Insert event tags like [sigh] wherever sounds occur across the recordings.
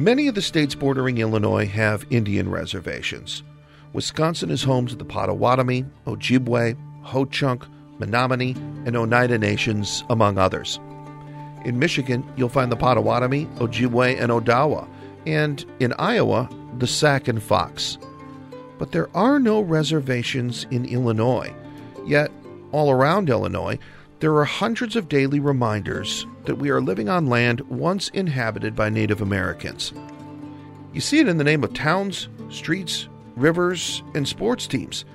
Many of the states bordering Illinois have Indian reservations. Wisconsin is home to the Potawatomi, Ojibwe, Ho-Chunk, Menominee, and Oneida nations, among others. In Michigan, you'll find the Potawatomi, Ojibwe, and Odawa, and in Iowa, the Sac and Fox. But there are no reservations in Illinois. Yet, all around Illinois, there are hundreds of daily reminders that we are living on land once inhabited by Native Americans. You see it in the name of towns, streets, rivers, and sports teams.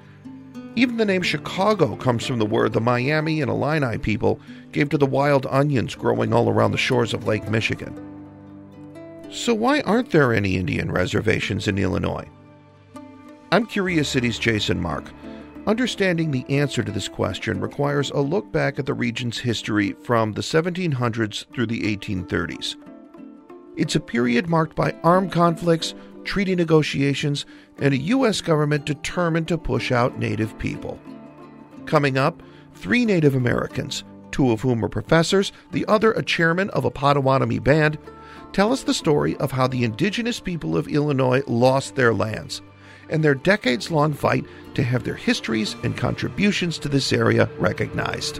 Even the name Chicago comes from the word the Miami and Illini people gave to the wild onions growing all around the shores of Lake Michigan. So, why aren't there any Indian reservations in Illinois? I'm Curious City's Jason Marck. Understanding the answer to this question requires a look back at the region's history from the 1700s through the 1830s. It's a period marked by armed conflicts, treaty negotiations, and a U.S. government determined to push out Native people. Coming up, three Native Americans, two of whom are professors, the other a chairman of a Potawatomi band, tell us the story of how the indigenous people of Illinois lost their lands and their decades long fight to have their histories and contributions to this area recognized.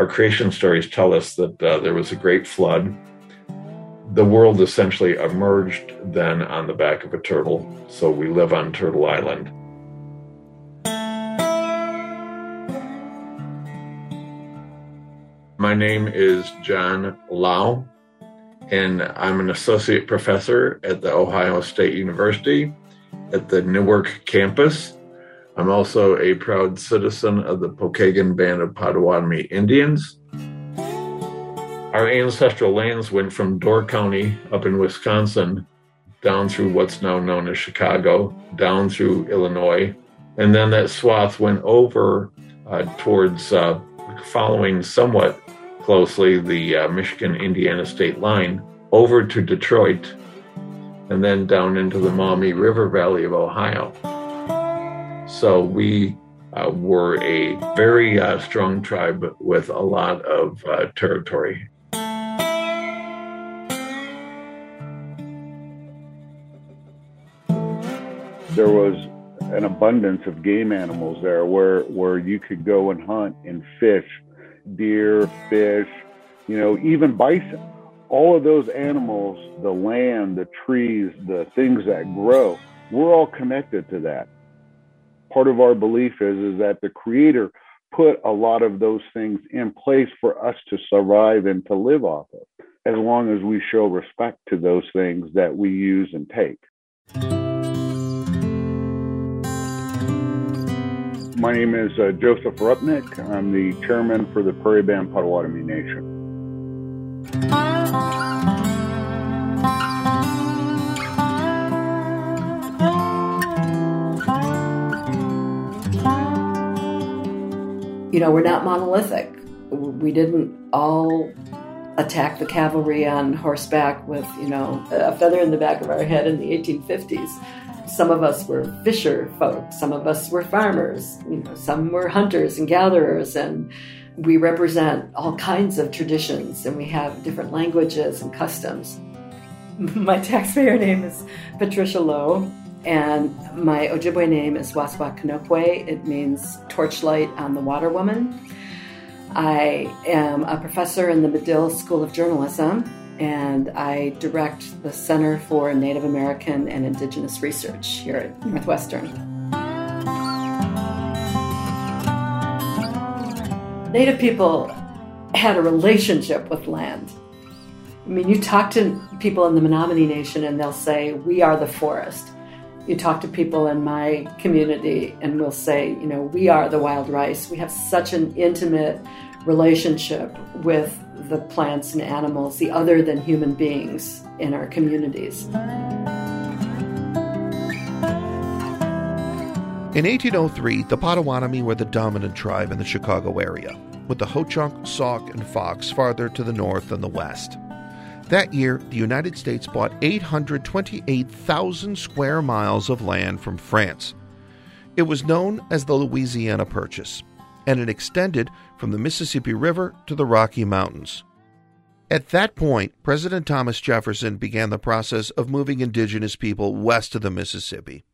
Our creation stories tell us that uh, there was a great flood. The world essentially emerged then on the back of a turtle, so we live on Turtle Island. My name is John Low, and I'm an associate professor at the Ohio State University at the Newark campus. I'm also a proud citizen of the Pokagon Band of Potawatomi Indians. Our ancestral lands went from Door County up in Wisconsin down through what's now known as Chicago, down through Illinois, and then that swath went over uh, towards uh, following somewhat closely the uh, Michigan Indiana state line over to Detroit, and then down into the Maumee River Valley of Ohio. So we uh, were a very uh, strong tribe with a lot of uh, territory. There was an abundance of game animals there where, where you could go and hunt and fish deer, fish, you know, even bison. All of those animals, the land, the trees, the things that grow, we're all connected to that part of our belief is is that the creator put a lot of those things in place for us to survive and to live off of as long as we show respect to those things that we use and take. My name is uh, joseph rupnick i'm the chairman for the prairie band potawatomi nation you know, we're not monolithic. We didn't all attack the cavalry on horseback with, you know, a feather in the back of our head in the 1850s. Some of us were fisher folk, some of us were farmers, you know, some were hunters and gatherers, and we represent all kinds of traditions and we have different languages and customs. [laughs] My taxpayer name is Patricia Loew. And my Ojibwe name is Waswa Kanokwe. It means torchlight on the water woman. I am a professor in the Medill School of Journalism, and I direct the Center for Native American and Indigenous Research here at Northwestern. Native people had a relationship with land. I mean, you talk to people in the Menominee Nation and they'll say, We are the forest. You talk to people in my community and we'll say, You know, we are the wild rice. We have such an intimate relationship with the plants and animals, the other than human beings in our communities. In 1803, the Potawatomi were the dominant tribe in the Chicago area, with the Ho Chunk, Sauk, and Fox farther to the north and the west. That year, the United States bought 828,000 square miles of land from France. It was known as the Louisiana Purchase, and it extended from the Mississippi River to the Rocky Mountains. At that point, President Thomas Jefferson began the process of moving indigenous people west of the Mississippi,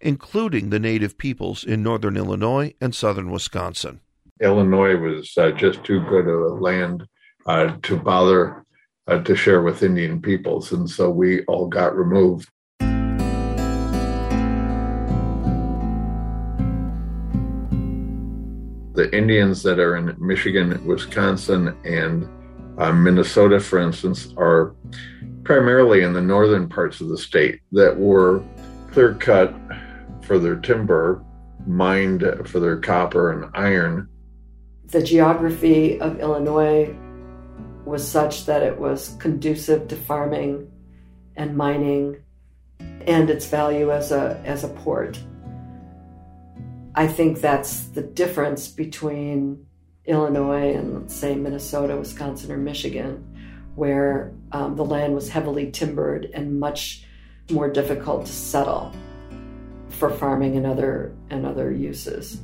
including the native peoples in northern Illinois and southern Wisconsin. Illinois was uh, just too good a land uh, to bother uh, to share with Indian peoples, and so we all got removed. The Indians that are in Michigan, Wisconsin, and uh, Minnesota, for instance, are primarily in the northern parts of the state that were clear cut for their timber, mined for their copper and iron. The geography of Illinois was such that it was conducive to farming and mining and its value as a as a port. I think that's the difference between Illinois and say Minnesota, Wisconsin, or Michigan, where um, the land was heavily timbered and much more difficult to settle for farming and other and other uses.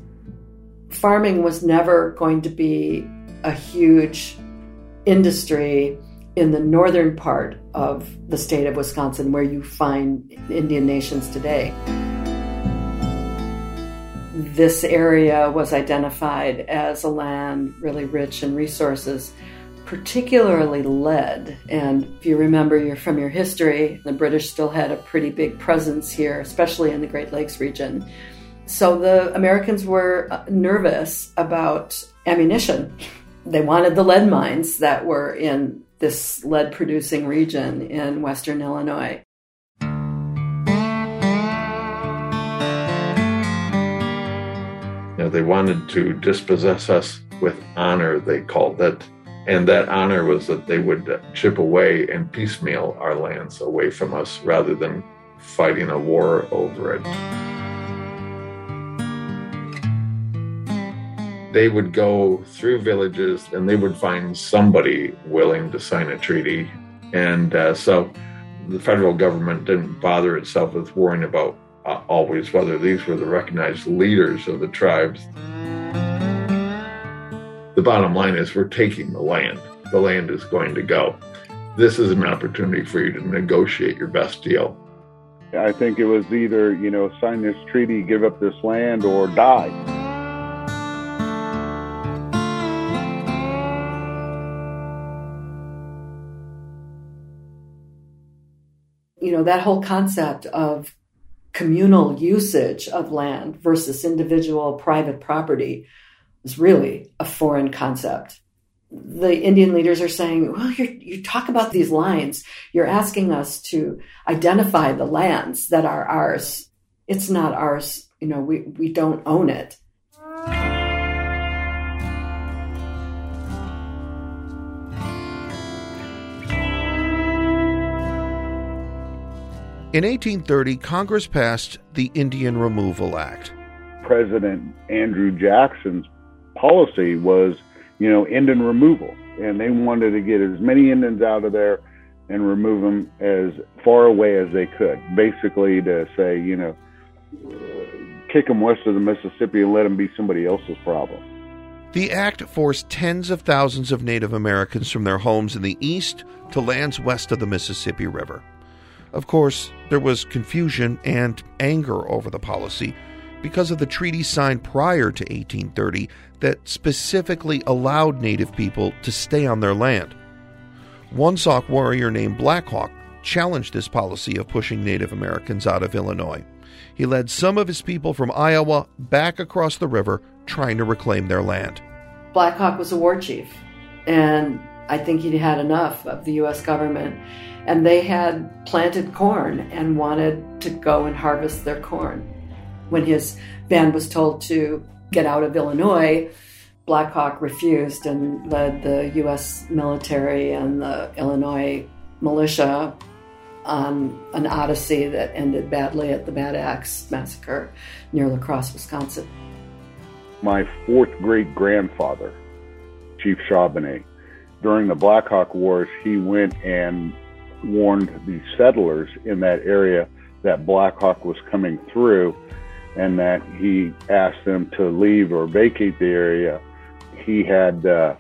Farming was never going to be a huge industry in the northern part of the state of Wisconsin where you find Indian nations today. This area was identified as a land really rich in resources, particularly lead. And if you remember your, from your history, the British still had a pretty big presence here, especially in the Great Lakes region. So the Americans were nervous about ammunition they wanted the lead mines that were in this lead producing region in western Illinois. You know, they wanted to dispossess us with honor, they called it. And that honor was that they would chip away and piecemeal our lands away from us rather than fighting a war over it. They would go through villages and they would find somebody willing to sign a treaty. And uh, so the federal government didn't bother itself with worrying about uh, always whether these were the recognized leaders of the tribes. The bottom line is we're taking the land. The land is going to go. This is an opportunity for you to negotiate your best deal. I think it was either, you know, sign this treaty, give up this land, or die. Know, that whole concept of communal usage of land versus individual private property is really a foreign concept. The Indian leaders are saying, well, you talk about these lines. You're asking us to identify the lands that are ours. It's not ours. You know, we, we don't own it. In 1830, Congress passed the Indian Removal Act. President Andrew Jackson's policy was, you know, Indian removal. And they wanted to get as many Indians out of there and remove them as far away as they could. Basically, to say, you know, kick them west of the Mississippi and let them be somebody else's problem. The act forced tens of thousands of Native Americans from their homes in the east to lands west of the Mississippi River. Of course, there was confusion and anger over the policy because of the treaty signed prior to 1830 that specifically allowed Native people to stay on their land. One Sauk warrior named Blackhawk challenged this policy of pushing Native Americans out of Illinois. He led some of his people from Iowa back across the river trying to reclaim their land. Blackhawk was a war chief And I think he'd had enough of the US government. And they had planted corn and wanted to go and harvest their corn. When his band was told to get out of Illinois, Black Hawk refused and led the US military and the Illinois militia on an odyssey that ended badly at the Bad Axe massacre near La Crosse, Wisconsin. My fourth great grandfather, Chief Chauvenet, during the Black Hawk Wars, he went and warned the settlers in that area that Black Hawk was coming through and that he asked them to leave or vacate the area. He had uh,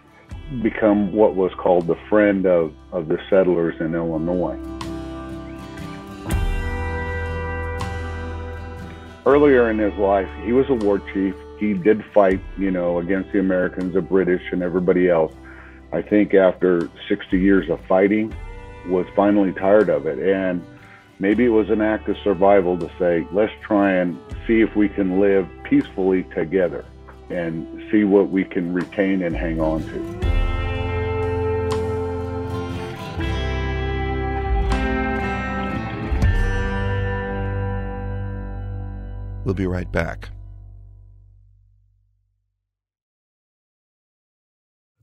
become what was called the friend of, of the settlers in Illinois. Earlier in his life, he was a war chief. He did fight, you know, against the Americans, the British, and everybody else. I think after 60 years of fighting, was finally tired of it. And maybe it was an act of survival to say, let's try and see if we can live peacefully together and see what we can retain and hang on to. We'll be right back.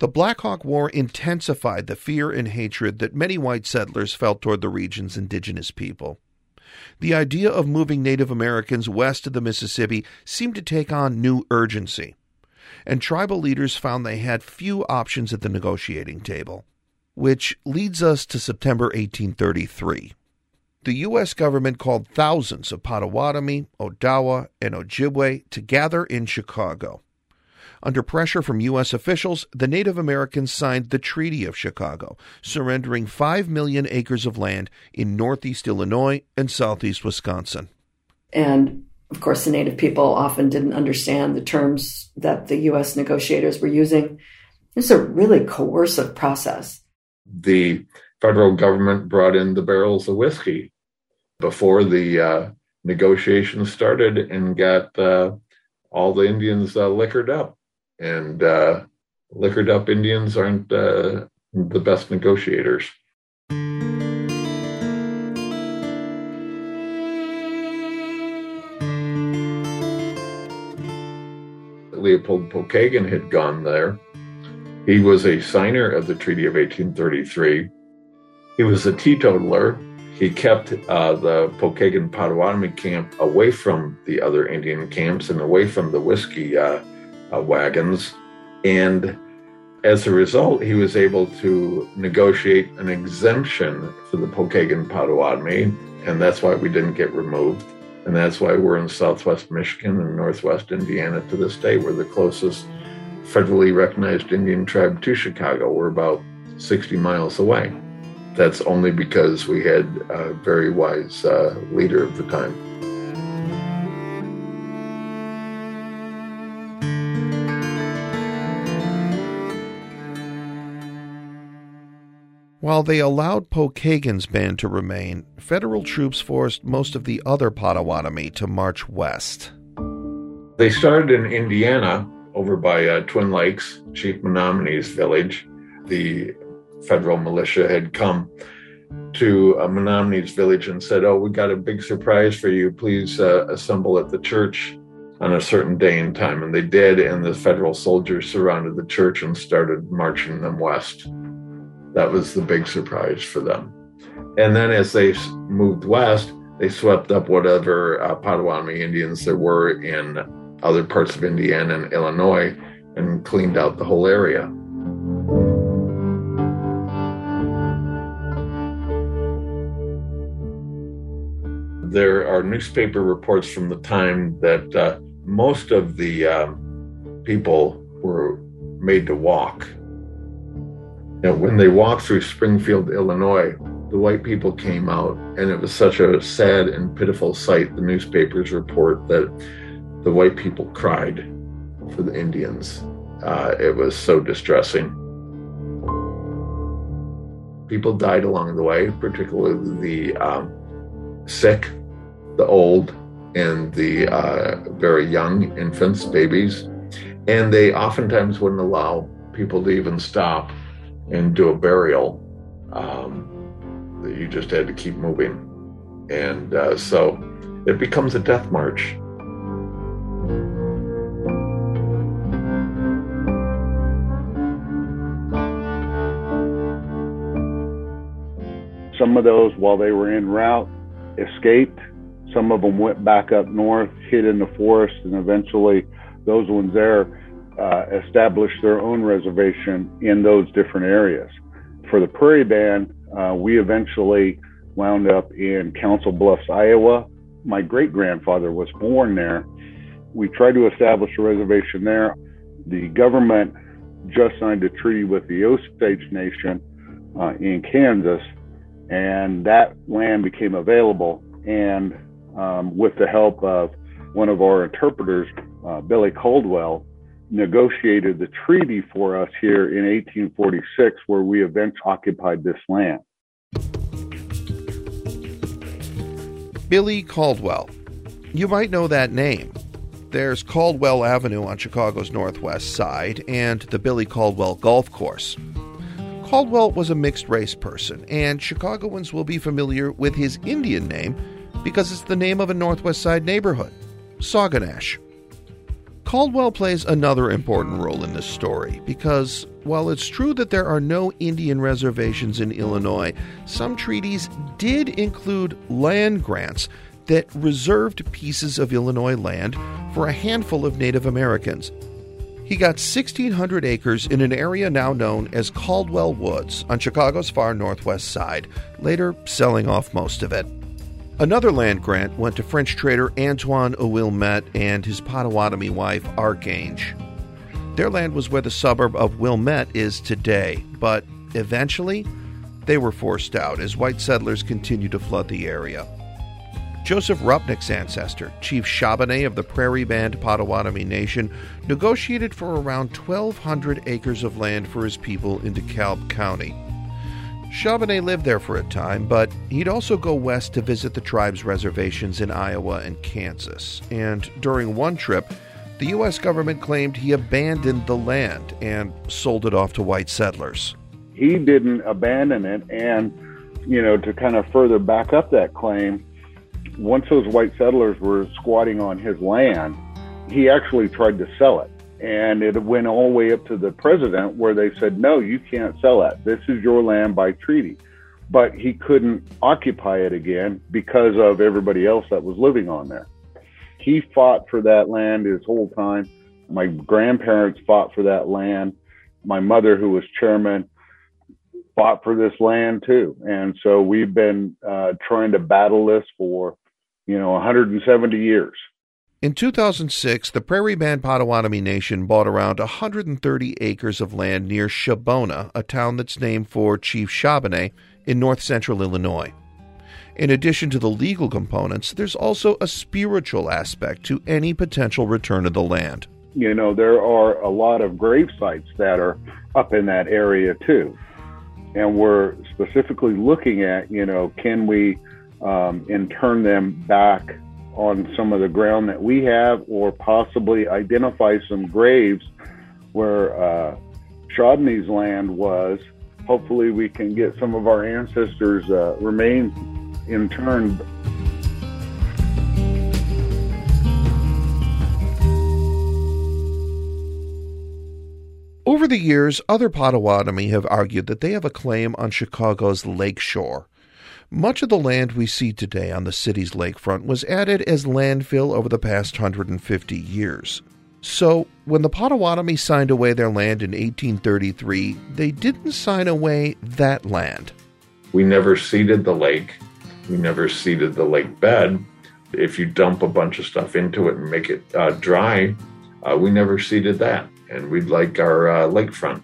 The Black Hawk War intensified the fear and hatred that many white settlers felt toward the region's indigenous people. The idea of moving Native Americans west of the Mississippi seemed to take on new urgency, and tribal leaders found they had few options at the negotiating table. Which leads us to September 1833. The U.S. government called thousands of Potawatomi, Odawa, and Ojibwe to gather in Chicago. Under pressure from U.S. officials, the Native Americans signed the Treaty of Chicago, surrendering 5 million acres of land in northeast Illinois and southeast Wisconsin. And of course, the Native people often didn't understand the terms that the U.S. negotiators were using. It's a really coercive process. The federal government brought in the barrels of whiskey before the uh, negotiations started and got uh, all the Indians uh, liquored up and uh, liquored up Indians aren't uh, the best negotiators. Leopold Pokagon had gone there. He was a signer of the Treaty of 1833. He was a teetotaler. He kept uh, the Pokagon Potawatomi camp away from the other Indian camps and away from the whiskey uh, uh, wagons. And as a result, he was able to negotiate an exemption for the Pokagon Potawatomi, and that's why we didn't get removed. And that's why we're in southwest Michigan and northwest Indiana to this day. We're the closest federally recognized Indian tribe to Chicago. We're about 60 miles away. That's only because we had a very wise uh, leader of the time. While they allowed Pokagon's band to remain, federal troops forced most of the other Potawatomi to march west. They started in Indiana over by uh, Twin Lakes, Chief Menominee's village. The federal militia had come to uh, Menominee's village and said, Oh, we got a big surprise for you. Please uh, assemble at the church on a certain day and time. And they did, and the federal soldiers surrounded the church and started marching them west. That was the big surprise for them. And then as they moved west, they swept up whatever uh, Potawatomi Indians there were in other parts of Indiana and Illinois and cleaned out the whole area. There are newspaper reports from the time that uh, most of the um, people were made to walk You know, when they walked through Springfield, Illinois, the white people came out, and it was such a sad and pitiful sight. The newspapers report that the white people cried for the Indians. Uh, it was so distressing. People died along the way, particularly the um, sick, the old, and the uh, very young infants, babies. And they oftentimes wouldn't allow people to even stop and do a burial. Um, that you just had to keep moving. And uh, so it becomes a death march. Some of those, while they were en route, escaped. Some of them went back up north, hid in the forest, and eventually those ones there uh, established their own reservation in those different areas. For the Prairie Band, uh, we eventually wound up in Council Bluffs, Iowa. My great grandfather was born there. We tried to establish a reservation there. The government just signed a treaty with the Osage Nation uh, in Kansas, and that land became available. And um, with the help of one of our interpreters, uh, Billy Caldwell, negotiated the treaty for us here in 1846, where we eventually occupied this land. Billy Caldwell. You might know that name. There's Caldwell Avenue on Chicago's northwest side and the Billy Caldwell Golf Course. Caldwell was a mixed race person, and Chicagoans will be familiar with his Indian name because it's the name of a northwest side neighborhood, Sauganash. Caldwell plays another important role in this story because while it's true that there are no Indian reservations in Illinois, some treaties did include land grants that reserved pieces of Illinois land for a handful of Native Americans. He got 1,600 acres in an area now known as Caldwell Woods on Chicago's far northwest side, later selling off most of it. Another land grant went to French trader Antoine Ouilmette and his Potawatomi wife, Archange. Their land was where the suburb of Wilmette is today, but eventually they were forced out as white settlers continued to flood the area. Joseph Rupnick's ancestor, Chief Chabanais of the Prairie Band Potawatomi Nation, negotiated for around 1,200 acres of land for his people in DeKalb County. Chabanais lived there for a time, but he'd also go west to visit the tribe's reservations in Iowa and Kansas. And during one trip, the U.S. government claimed he abandoned the land and sold it off to white settlers. He didn't abandon it, and, you know, to kind of further back up that claim, once those white settlers were squatting on his land, he actually tried to sell it and it went all the way up to the president where they said, no, you can't sell that. This is your land by treaty. But he couldn't occupy it again because of everybody else that was living on there. He fought for that land his whole time. My grandparents fought for that land. My mother, who was chairman, fought for this land too. And so we've been uh, trying to battle this for, you know, 170 years. In 2006, the Prairie Band Potawatomi Nation bought around 130 acres of land near Shabbona, a town that's named for Chief Chabanais in north central Illinois. In addition to the legal components, there's also a spiritual aspect to any potential return of the land. You know, there are a lot of grave sites that are up in that area too. And we're specifically looking at, you know, can we um, intern them back on some of the ground that we have, or possibly identify some graves where uh, Chabanais' land was. Hopefully, we can get some of our ancestors' uh, remains interned. Over the years, other Potawatomi have argued that they have a claim on Chicago's lake shore. Much of the land we see today on the city's lakefront was added as landfill over the past 150 years. So, when the Potawatomi signed away their land in 1833, they didn't sign away that land. We never ceded the lake. We never ceded the lake bed. If you dump a bunch of stuff into it and make it uh, dry, uh, we never ceded that. And we'd like our uh, lakefront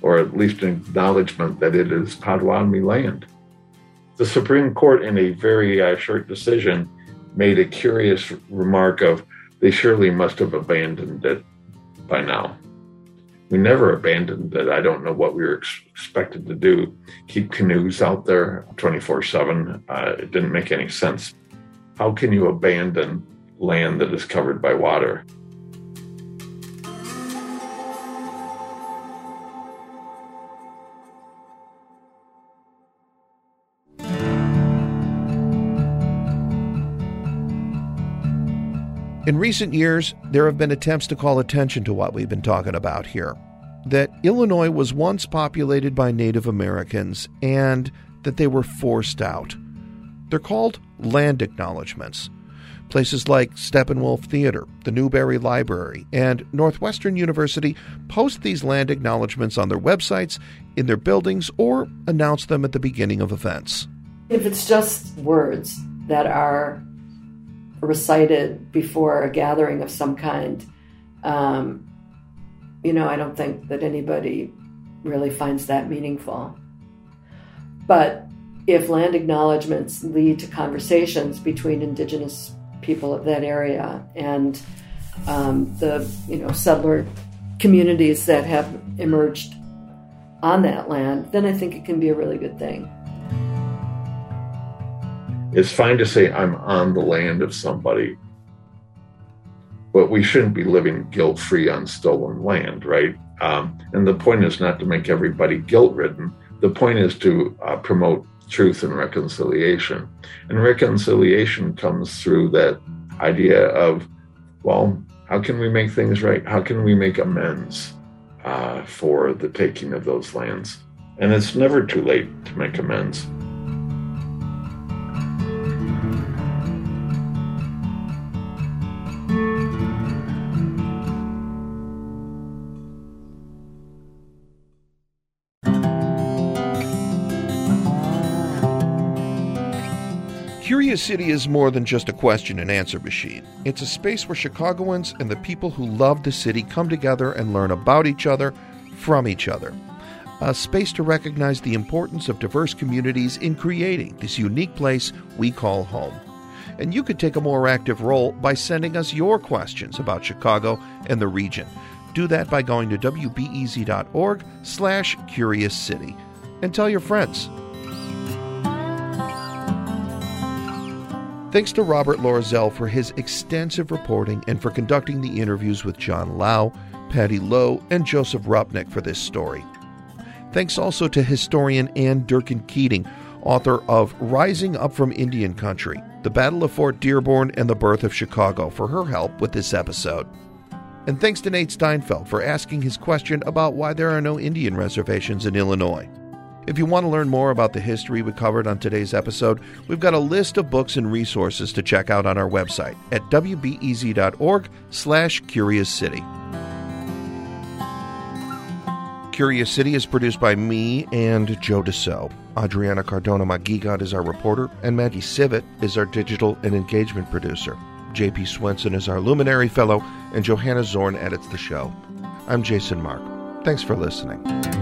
or at least an acknowledgement that it is Potawatomi land. The Supreme Court, in a very uh, short decision, made a curious remark of they surely must have abandoned it by now. We never abandoned it. I don't know what we were ex- expected to do. Keep canoes out there 24 uh, 7. It didn't make any sense. How can you abandon land that is covered by water? In recent years, there have been attempts to call attention to what we've been talking about here that Illinois was once populated by Native Americans and that they were forced out. They're called land acknowledgments. Places like Steppenwolf Theater, the Newberry Library, and Northwestern University post these land acknowledgments on their websites, in their buildings, or announce them at the beginning of events. If it's just words that are recited before a gathering of some kind, um, you know, I don't think that anybody really finds that meaningful. But if land acknowledgments lead to conversations between indigenous people of that area and um, the you know settler communities that have emerged on that land, then I think it can be a really good thing. It's fine to say I'm on the land of somebody, but we shouldn't be living guilt free on stolen land, right? Um, and the point is not to make everybody guilt ridden. The point is to uh, promote truth and reconciliation. And reconciliation comes through that idea of, well, how can we make things right? How can we make amends uh, for the taking of those lands? And it's never too late to make amends. Curious City is more than just a question and answer machine. It's a space where Chicagoans and the people who love the city come together and learn about each other from each other. A space to recognize the importance of diverse communities in creating this unique place we call home. And you could take a more active role by sending us your questions about Chicago and the region. Do that by going to wbez.org slash curious city and tell your friends. Thanks to Robert Loerzel for his extensive reporting and for conducting the interviews with John Low, Patty Loew, and Joseph Rupnick for this story. Thanks also to historian Ann Durkin Keating, author of Rising Up from Indian Country The Battle of Fort Dearborn and the Birth of Chicago, for her help with this episode. And thanks to Nate Steinfeld for asking his question about why there are no Indian reservations in Illinois. If you want to learn more about the history we covered on today's episode, we've got a list of books and resources to check out on our website at wbez.org slash Curious City. Curious City is produced by me and Joe DeCeault. Adriana Cardona Maguigad is our reporter, and Maggie Sivit is our digital and engagement producer. JP Swenson is our luminary fellow, and Johanna Zorn edits the show. I'm Jason Marck. Thanks for listening.